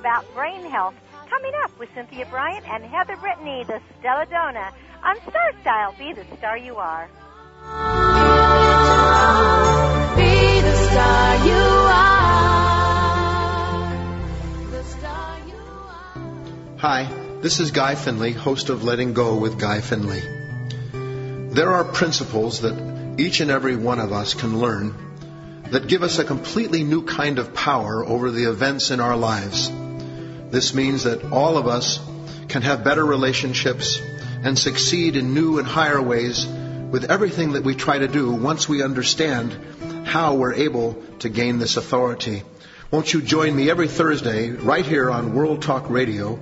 about brain health coming up with Cynthia Brian and Heather Brittany, the Stelladonne, on Star Style. Be the star you are. Be the star you are. The star you are. Hi, this is Guy Finley, host of Letting Go with Guy Finley. There are principles that each and every one of us can learn that give us a completely new kind of power over the events in our lives. This means that all of us can have better relationships and succeed in new and higher ways with everything that we try to do once we understand how we're able to gain this authority. Won't you join me every Thursday right here on World Talk Radio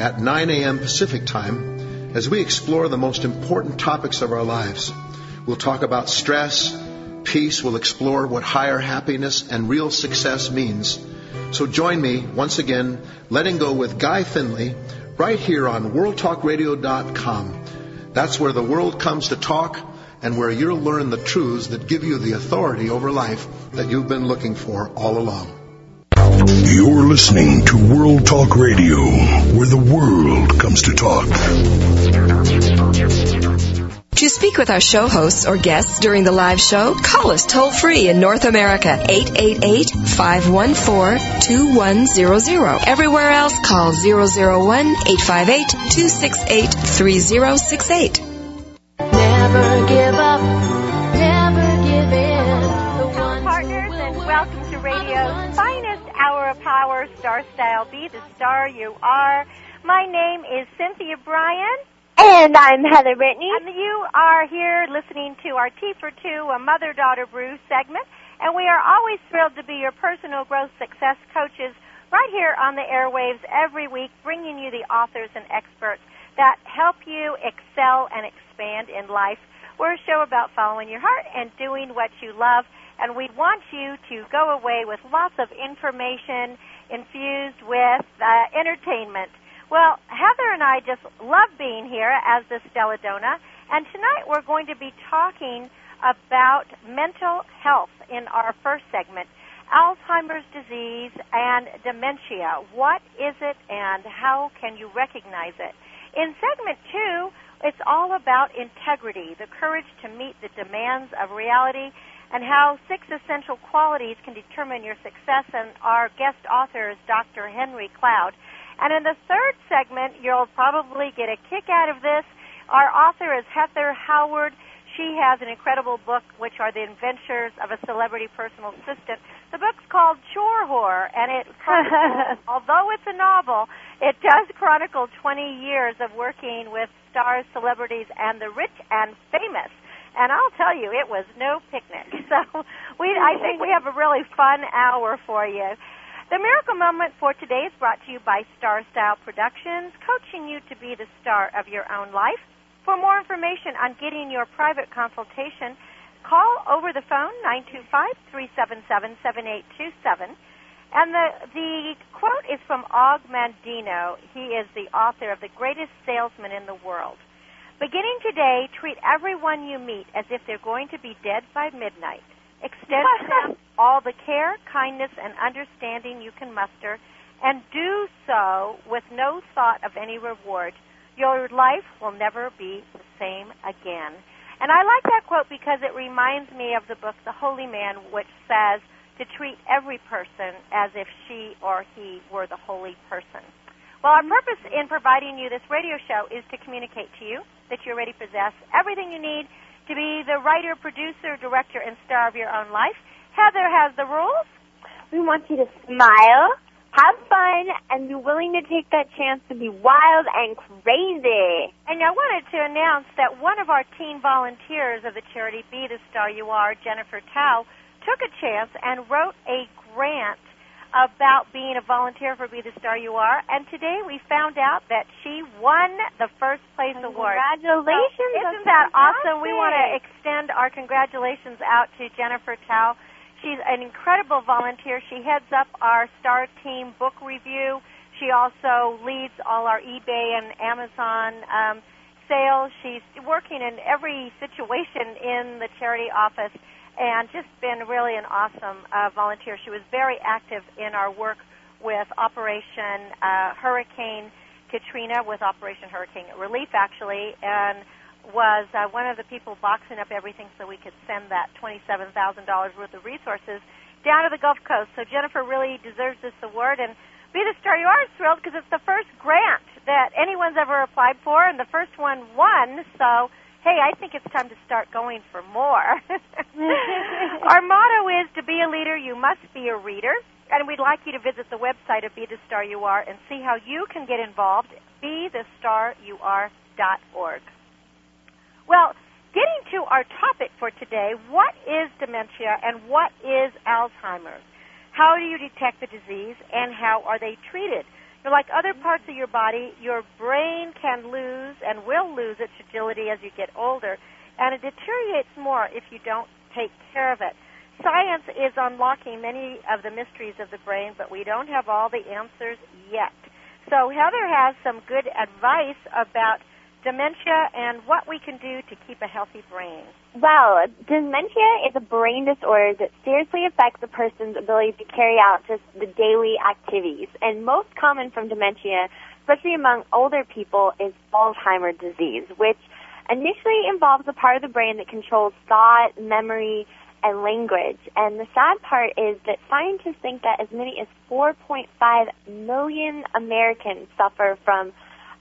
at 9 a.m. Pacific Time as we explore the most important topics of our lives? We'll talk about stress, peace, we'll explore what higher happiness and real success means. So join me once again, letting go with Guy Finley right here on worldtalkradio.com. That's where the world comes to talk and where you'll learn the truths that give you the authority over life that you've been looking for all along. You're listening to World Talk Radio, where the world comes to talk. To speak with our show hosts or guests during the live show, call us toll free in North America, 888-514-2100. Everywhere else, call 001-858-268-3068. Never give up. Never give in. The ones Partners, and welcome to radio's finest hour of power, Star Style. Be the star you are. My name is Cynthia Brian. And I'm Heather Brittany. And you are here listening to our T for Two, a mother daughter brew segment. And we are always thrilled to be your personal growth success coaches right here on the airwaves every week, bringing you the authors and experts that help you excel and expand in life. We're a show about following your heart and doing what you love. And we want you to go away with lots of information infused with uh, entertainment. Well, Heather and I just love being here as the Stelladonne, and tonight we're going to be talking about mental health in our first segment. Alzheimer's disease and dementia. What is it and how can you recognize it? In segment two, it's all about integrity, the courage to meet the demands of reality, and how six essential qualities can determine your success. And our guest author is Dr. Henry Cloud. And in the third segment, you'll probably get a kick out of this. Our author is Heather Howard. She has an incredible book, which are the adventures of a celebrity personal assistant. The book's called Chore Whore, and it although it's a novel, it does chronicle 20 years of working with stars, celebrities, and the rich and famous. And I'll tell you, it was no picnic. So we, I think we have a really fun hour for you. The miracle moment for today is brought to you by Star Style Productions, coaching you to be the star of your own life. For more information on getting your private consultation, call over the phone 925-377-7827. And the the quote is from Og Mandino. He is the author of The Greatest Salesman in the World. Beginning today, treat everyone you meet as if they're going to be dead by midnight. Extend to them all the care, kindness, and understanding you can muster, and do so with no thought of any reward. Your life will never be the same again. And I like that quote because it reminds me of the book The Holy Man, which says to treat every person as if she or he were the holy person. Well, our purpose in providing you this radio show is to communicate to you that you already possess everything you need to be the writer, producer, director, and star of your own life. Heather has the rules. We want you to smile, have fun, and be willing to take that chance to be wild and crazy. And I wanted to announce that one of our teen volunteers of the charity Be the Star You Are, Jennifer Tao, took a chance and wrote a grant about being a volunteer for Be the Star You Are. And today we found out that she won the first place award. Congratulations. So isn't that awesome? We want to extend our congratulations out to Jennifer Tao. She's an incredible volunteer. She heads up our Star Team book review. She also leads all our eBay and Amazon um, sales. She's working in every situation in the charity office and just been really an awesome uh, volunteer. She was very active in our work with Operation uh, Hurricane Katrina, with Operation Hurricane Relief, actually, and was uh, one of the people boxing up everything so we could send that $27,000 worth of resources down to the Gulf Coast. So Jennifer really deserves this award, and Be the Star You Are thrilled because it's the first grant that anyone's ever applied for, and the first one won. So, hey, I think it's time to start going for more. Our motto is to be a leader, you must be a reader. And we'd like you to visit the website of Be the Star You Are and see how you can get involved. Be the Star You Are dot org. Well, getting to our topic for today, what is dementia and what is Alzheimer's? How do you detect the disease and how are they treated? Like other parts of your body, your brain can lose and will lose its agility as you get older, and it deteriorates more if you don't take care of it. Science is unlocking many of the mysteries of the brain, but we don't have all the answers yet. So Heather has some good advice about dementia and what we can do to keep a healthy brain. Well, dementia is a brain disorder that seriously affects a person's ability to carry out just the daily activities. And most common from dementia, especially among older people, is Alzheimer's disease, which initially involves a part of the brain that controls thought, memory, and language. And the sad part is that scientists think that as many as 4.5 million Americans suffer from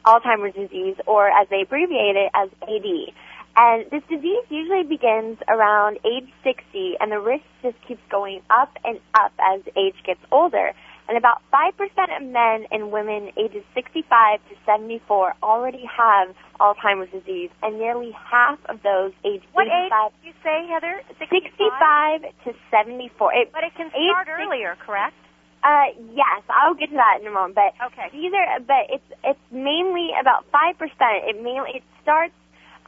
Alzheimer's disease, or as they abbreviate it as AD. And this disease usually begins around age 60, and the risk just keeps going up and up as age gets older. And about 5% of men and women ages 65 to 74 already have Alzheimer's disease, and nearly half of those aged What 85 age did you say, Heather? 65 to 74. It, But it can start earlier, correct? Uh, yes, I'll get to that in a moment. But Okay. these are, but it's it's mainly about five percent. It mainly it starts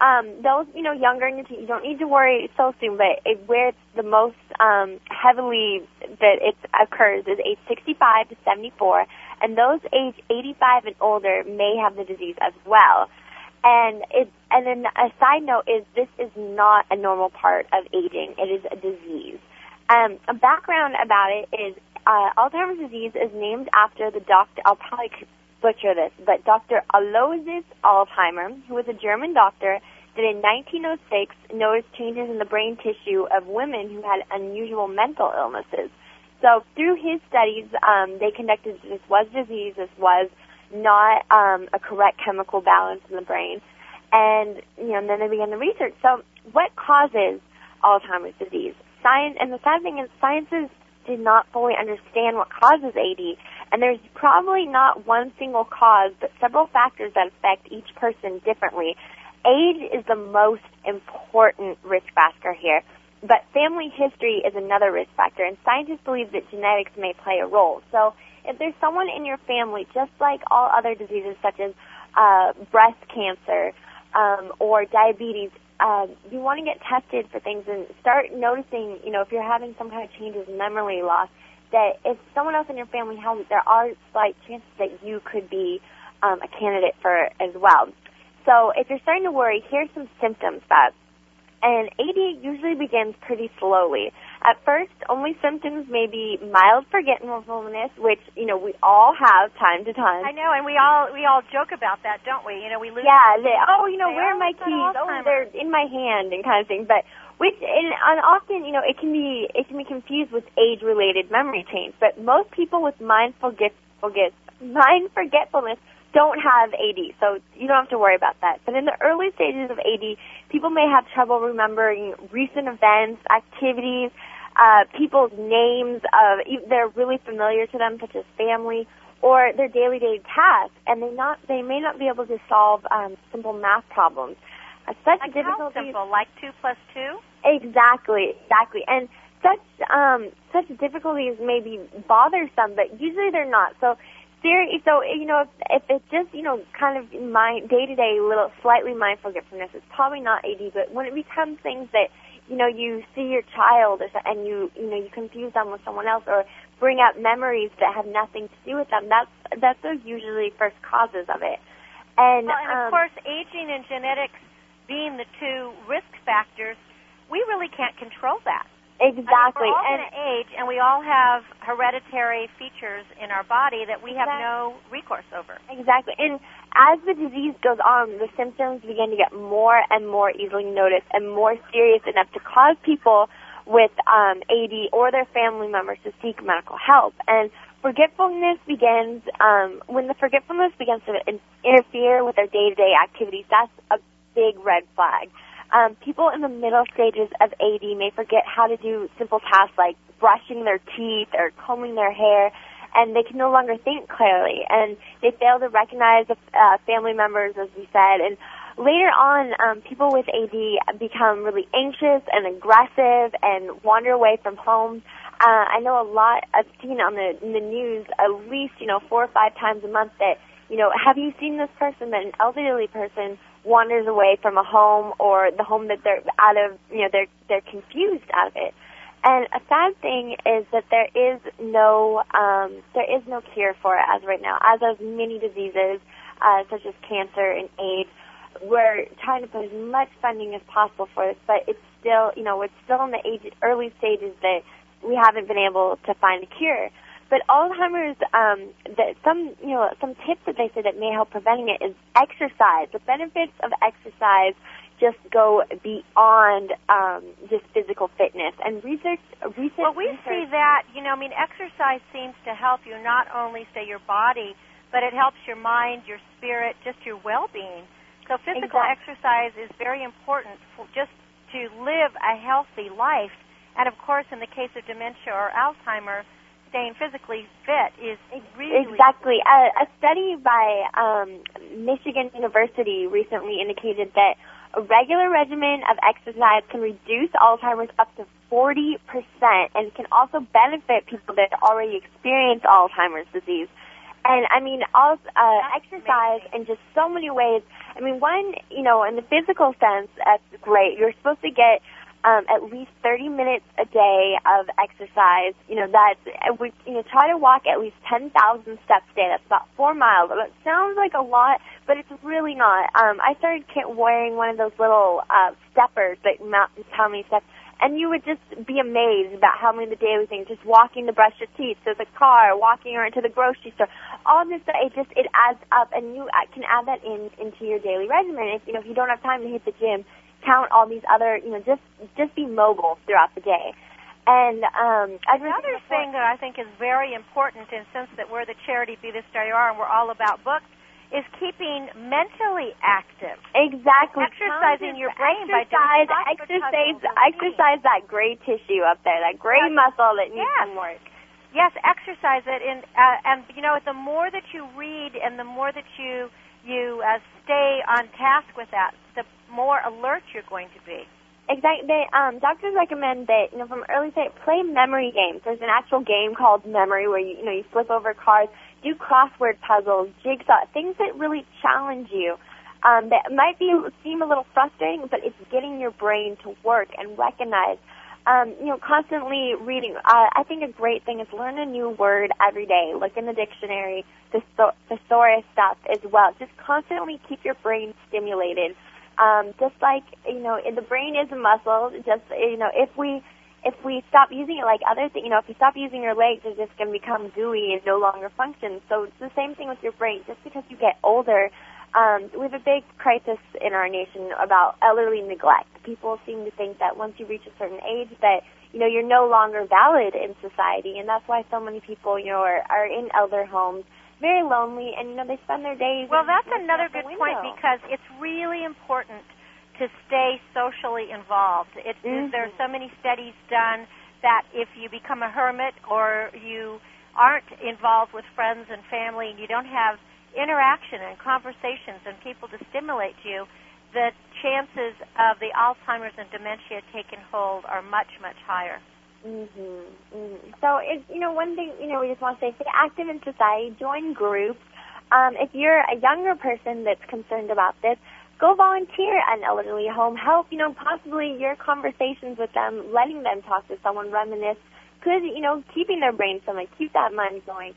um, those you know younger teen. You don't need to worry so soon, but it, where it's the most um, heavily that it occurs is age 65 to 74, and those age 85 and older may have the disease as well. And it and then a side note is this is not a normal part of aging. It is a disease. Um, a background about it is uh, Alzheimer's disease is named after the doctor. I'll probably butcher this, but Dr. Aloysius Alzheimer, who was a German doctor, that in 1906 noticed changes in the brain tissue of women who had unusual mental illnesses. So through his studies, um, they conducted this was disease, this was not um, a correct chemical balance in the brain, and you know, and then they began the research. So what causes Alzheimer's disease? Science, and the sad thing is, scientists did not fully understand what causes AD, and there's probably not one single cause, but several factors that affect each person differently. Age is the most important risk factor here, but family history is another risk factor, and scientists believe that genetics may play a role. So if there's someone in your family, just like all other diseases such as uh, breast cancer um, or diabetes, uh, you want to get tested for things and start noticing, you know, if you're having some kind of changes in memory loss, that if someone else in your family has it, there are slight chances that you could be um, a candidate for it as well. So if you're starting to worry, here's some symptoms that and AD usually begins pretty slowly. At first, only symptoms may be mild forgetfulness, which you know we all have time to time. I know, and we all we all joke about that, don't we? You know, we lose. Yeah, they, oh, you know, They where are my keys? Oh, they're in my hand, and kind of thing. But which, and, and often, you know, it can be it can be confused with age-related memory change. But most people with mind forget, forget mind forgetfulness don't have AD, so you don't have to worry about that. But in the early stages of AD, people may have trouble remembering recent events, activities, uh, people's names. Of they're really familiar to them, such as family or their daily day tasks, and they not they may not be able to solve um, simple math problems. Uh, such Like how difficulties. simple? Like two plus two? Exactly, exactly. And such um such difficulties may be bothersome, but usually they're not. So so you know if, if it's just you know kind of my day to day little slightly mind forgetfulness, it's probably not AD. But when it becomes things that you know you see your child or so, and you you know you confuse them with someone else or bring up memories that have nothing to do with them, that's that's those usually first causes of it. And, Well, and of um, course, aging and genetics being the two risk factors, we really can't control that. Exactly. I mean, we're all and going to age, and we all have hereditary features in our body that we have Exactly. no recourse over. Exactly. And as the disease goes on, the symptoms begin to get more and more easily noticed and more serious enough to cause people with um, AD or their family members to seek medical help. And forgetfulness begins um, when the forgetfulness begins to interfere with their day-to-day activities. That's a big red flag. Um, people in the middle stages of AD may forget how to do simple tasks like brushing their teeth or combing their hair, and they can no longer think clearly, and they fail to recognize uh, family members, as we said, and later on, um, people with AD become really anxious and aggressive and wander away from home. Uh, I know a lot. I've seen on the in the news at least you know four or five times a month that you know have you seen this person that an elderly person wanders away from a home or the home that they're out of you know they're they're confused out of it. And a sad thing is that there is no um, there is no cure for it as right now. As of many diseases uh, such as cancer and AIDS, we're trying to put as much funding as possible for this, but it's still you know it's still in the age, early stages that we haven't been able to find a cure. But Alzheimer's, um, the, some you know some tips that they say that may help preventing it is exercise. The benefits of exercise just go beyond um, just physical fitness and research. Research. Well, we research, see that, you know, I mean, exercise seems to help you not only, say, your body, but it helps your mind, your spirit, just your well-being. So physical Exact- exercise is very important for just to live a healthy life. And of course, in the case of dementia or Alzheimer, staying physically fit is really Exactly. A, a study by um, Michigan University recently indicated that a regular regimen of exercise can reduce Alzheimer's up to 40% and can also benefit people that already experience Alzheimer's disease. And I mean, all, uh, exercise in just so many ways. I mean, one, you know, in the physical sense, that's great. You're supposed to get um, at least 30 minutes a day of exercise. You know, that's, uh, we, you know, try to walk at least 10,000 steps a day. That's about four miles. That sounds like a lot, but it's really not. Um, I started wearing one of those little uh, steppers that mount how many steps, and you would just be amazed about how many of the daily things, just walking to brush your teeth to the car, walking around to the grocery store, all this stuff, it just, it adds up, and you uh, can add that in into your daily regimen. If, you know, if you don't have time to hit the gym, count all these other, you know, just just be mobile throughout the day. And um, Another thing that I think is very important, and since that we're the charity Be the Star You Are and we're all about books, is keeping mentally active. exactly Exercising your brain by doing exercise, exercise, exercise that gray tissue up there, that gray Yes. muscle that needs Yes. some work. Yes, exercise it, and uh, and you know, the more that you read and the more that you you uh, stay on task with that, the more alert you're going to be. Exactly. They, um, doctors recommend that you know from early stage play memory games. There's an actual game called Memory where you you know you flip over cards, do crossword puzzles, jigsaw, things that really challenge you. Um, that might be seem a little frustrating, but it's getting your brain to work and recognize. Um, you know, constantly reading. Uh, I think a great thing is learn a new word every day. Look in the dictionary, thesau- thesaurus stuff as well. Just constantly keep your brain stimulated um, just like you know, the brain is a muscle. Just you know, if we if we stop using it like other things, you know, if you stop using your legs, it's just going to become gooey and no longer function. So it's the same thing with your brain. Just because you get older, um, we have a big crisis in our nation about elderly neglect. People seem to think that once you reach a certain age, that you know you're no longer valid in society, and that's why so many people, you know, are, are in elder homes, very lonely, and you know they spend their days. Well, that's another good point because it's really important to stay socially involved. It, Mhm. There are so many studies done that if you become a hermit or you aren't involved with friends and family and you don't have interaction and conversations and people to stimulate you, the chances of the Alzheimer's and dementia taking hold are much, much higher. Mhm. Mhm. So, it's, you know, one thing you know we just want to say: stay active in society, join groups. Um, if you're a younger person that's concerned about this, go volunteer at an elderly home. Help, you know, possibly your conversations with them, letting them talk to someone, reminisce, could you know, keeping their brain somewhere, keep that mind going.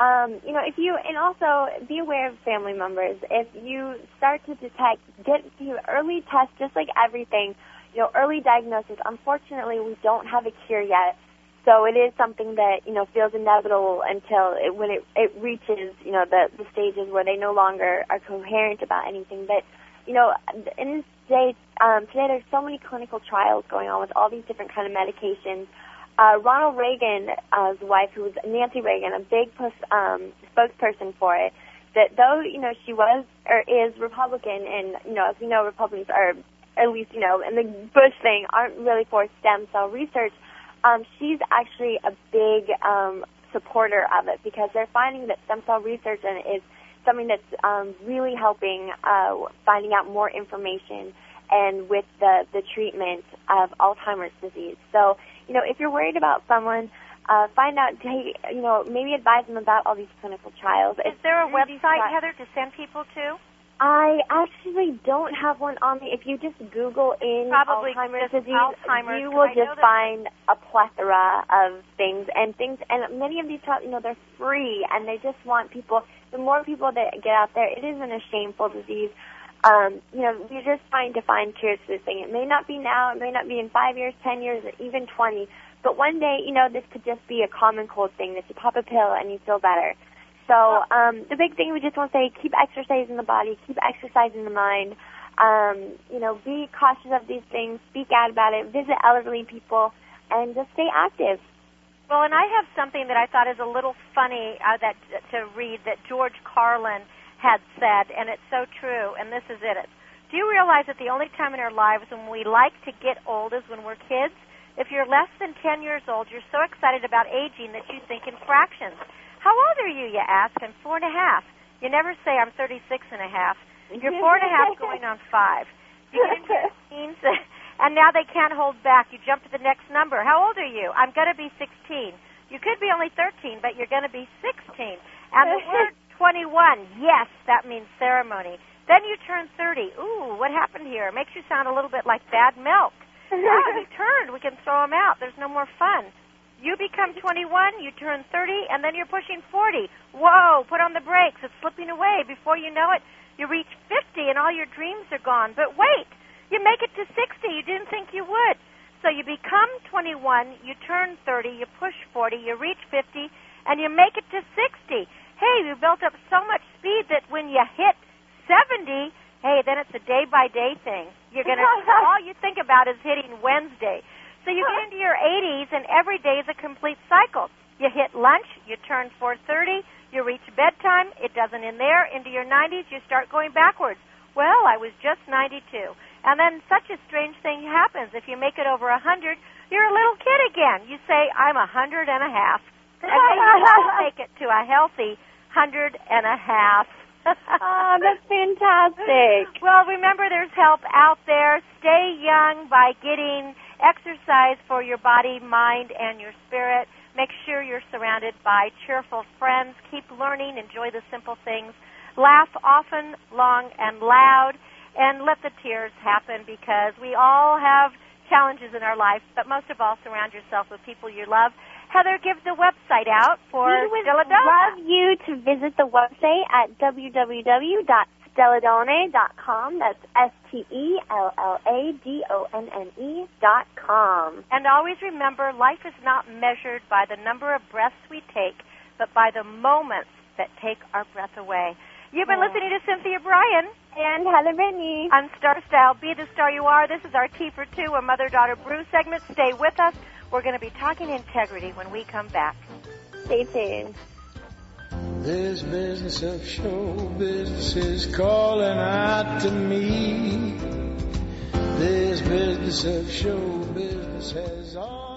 Um, you know, if you and also be aware of family members. If you start to detect, get to early test, just like everything you know, early diagnosis. Unfortunately, we don't have a cure yet. So it is something that you know feels inevitable until it, when it it reaches you know the the stages where they no longer are coherent about anything. But you know, in this day um, today, there's so many clinical trials going on with all these different kind of medications. Uh, Ronald Reagan's uh, wife, who was Nancy Reagan, a big push, um, spokesperson for it, that though you know she was or is Republican, and you know as we know Republicans are at least you know in the Bush thing aren't really for stem cell research. Um, she's actually a big um, supporter of it because they're finding that stem cell research and is something that's um, really helping uh, finding out more information and with the the treatment of Alzheimer's disease. So you know if you're worried about someone uh, find out, hey, you know, maybe advise them about all these clinical trials. Is there a website, Heather, to send people to? I actually don't have one on me. If you just Google in Probably Alzheimer's disease, Alzheimer's, you will just find a plethora of things and things. And many of these trials, you know, they're free, and they just want people. The more people that get out there, it isn't a shameful disease. Um, you know, we're just trying to find cures for this thing. It may not be now, it may not be in five years, ten years, or even twenty. But one day, you know, this could just be a common cold thing that you pop a pill and you feel better. So um, the big thing we just want to say: keep exercising the body, keep exercising the mind. Um, you know, be cautious of these things, speak out about it, visit elderly people, and just stay active. Well, and I have something that I thought is a little funny uh, that to read that George Carlin had said, and it's so true. And this is it. It's, do you realize that the only time in our lives when we like to get old is when we're kids? If you're less than 10 years old, you're so excited about aging that you think in fractions. How old are you, you ask? I'm four and a half. You never say I'm 36 and a half. You're four and a half going on five. You get into your teens, and now they can't hold back. You jump to the next number. How old are you? I'm going to be 16. You could be only 13, but you're going to be 16. And the word 21, yes, that means ceremony. Then you turn 30. Ooh, what happened here? It makes you sound a little bit like bad milk. Ah, he turned. We can throw him out. There's no more fun. You become 21, you turn 30, and then you're pushing 40. Whoa, put on the brakes. It's slipping away. Before you know it, you reach 50 and all your dreams are gone. But wait, you make it to 60. You didn't think you would. So you become 21, you turn 30, you push 40, you reach 50, and you make it to 60. Hey, you built up so much speed that when you hit 70, hey, then it's a day by day thing. You're gonna all you think about is hitting Wednesday. So you get into your 80s, and every day is a complete cycle. You hit lunch, you turn 4:30, you reach bedtime. It doesn't end there. Into your 90s, you start going backwards. Well, I was just 92, and then such a strange thing happens. If you make it over 100, you're a little kid again. You say, "I'm a hundred and a half," and then you make it to a healthy hundred and a half. oh, that's fantastic. Well, remember there's help out there. Stay young by getting exercise for your body, mind, and your spirit. Make sure you're surrounded by cheerful friends. Keep learning. Enjoy the simple things. Laugh often, long, and loud. And let the tears happen because we all have challenges in our life, but most of all, surround yourself with people you love. Heather, give the website out for we would love you to visit the website at www.stelladonne.com. That's S T E L L A D O N N E dot com. And always remember, life is not measured by the number of breaths we take, but by the moments that take our breath away. You've been Yeah. listening to Cynthia Brian And Heather Brittany. on Star Style. Be the star you are. This is our T for Two, a mother-daughter brew segment. Stay with us. We're going to be talking integrity when we come back. Stay tuned. This business of show business is calling out to me. This business of show business has all.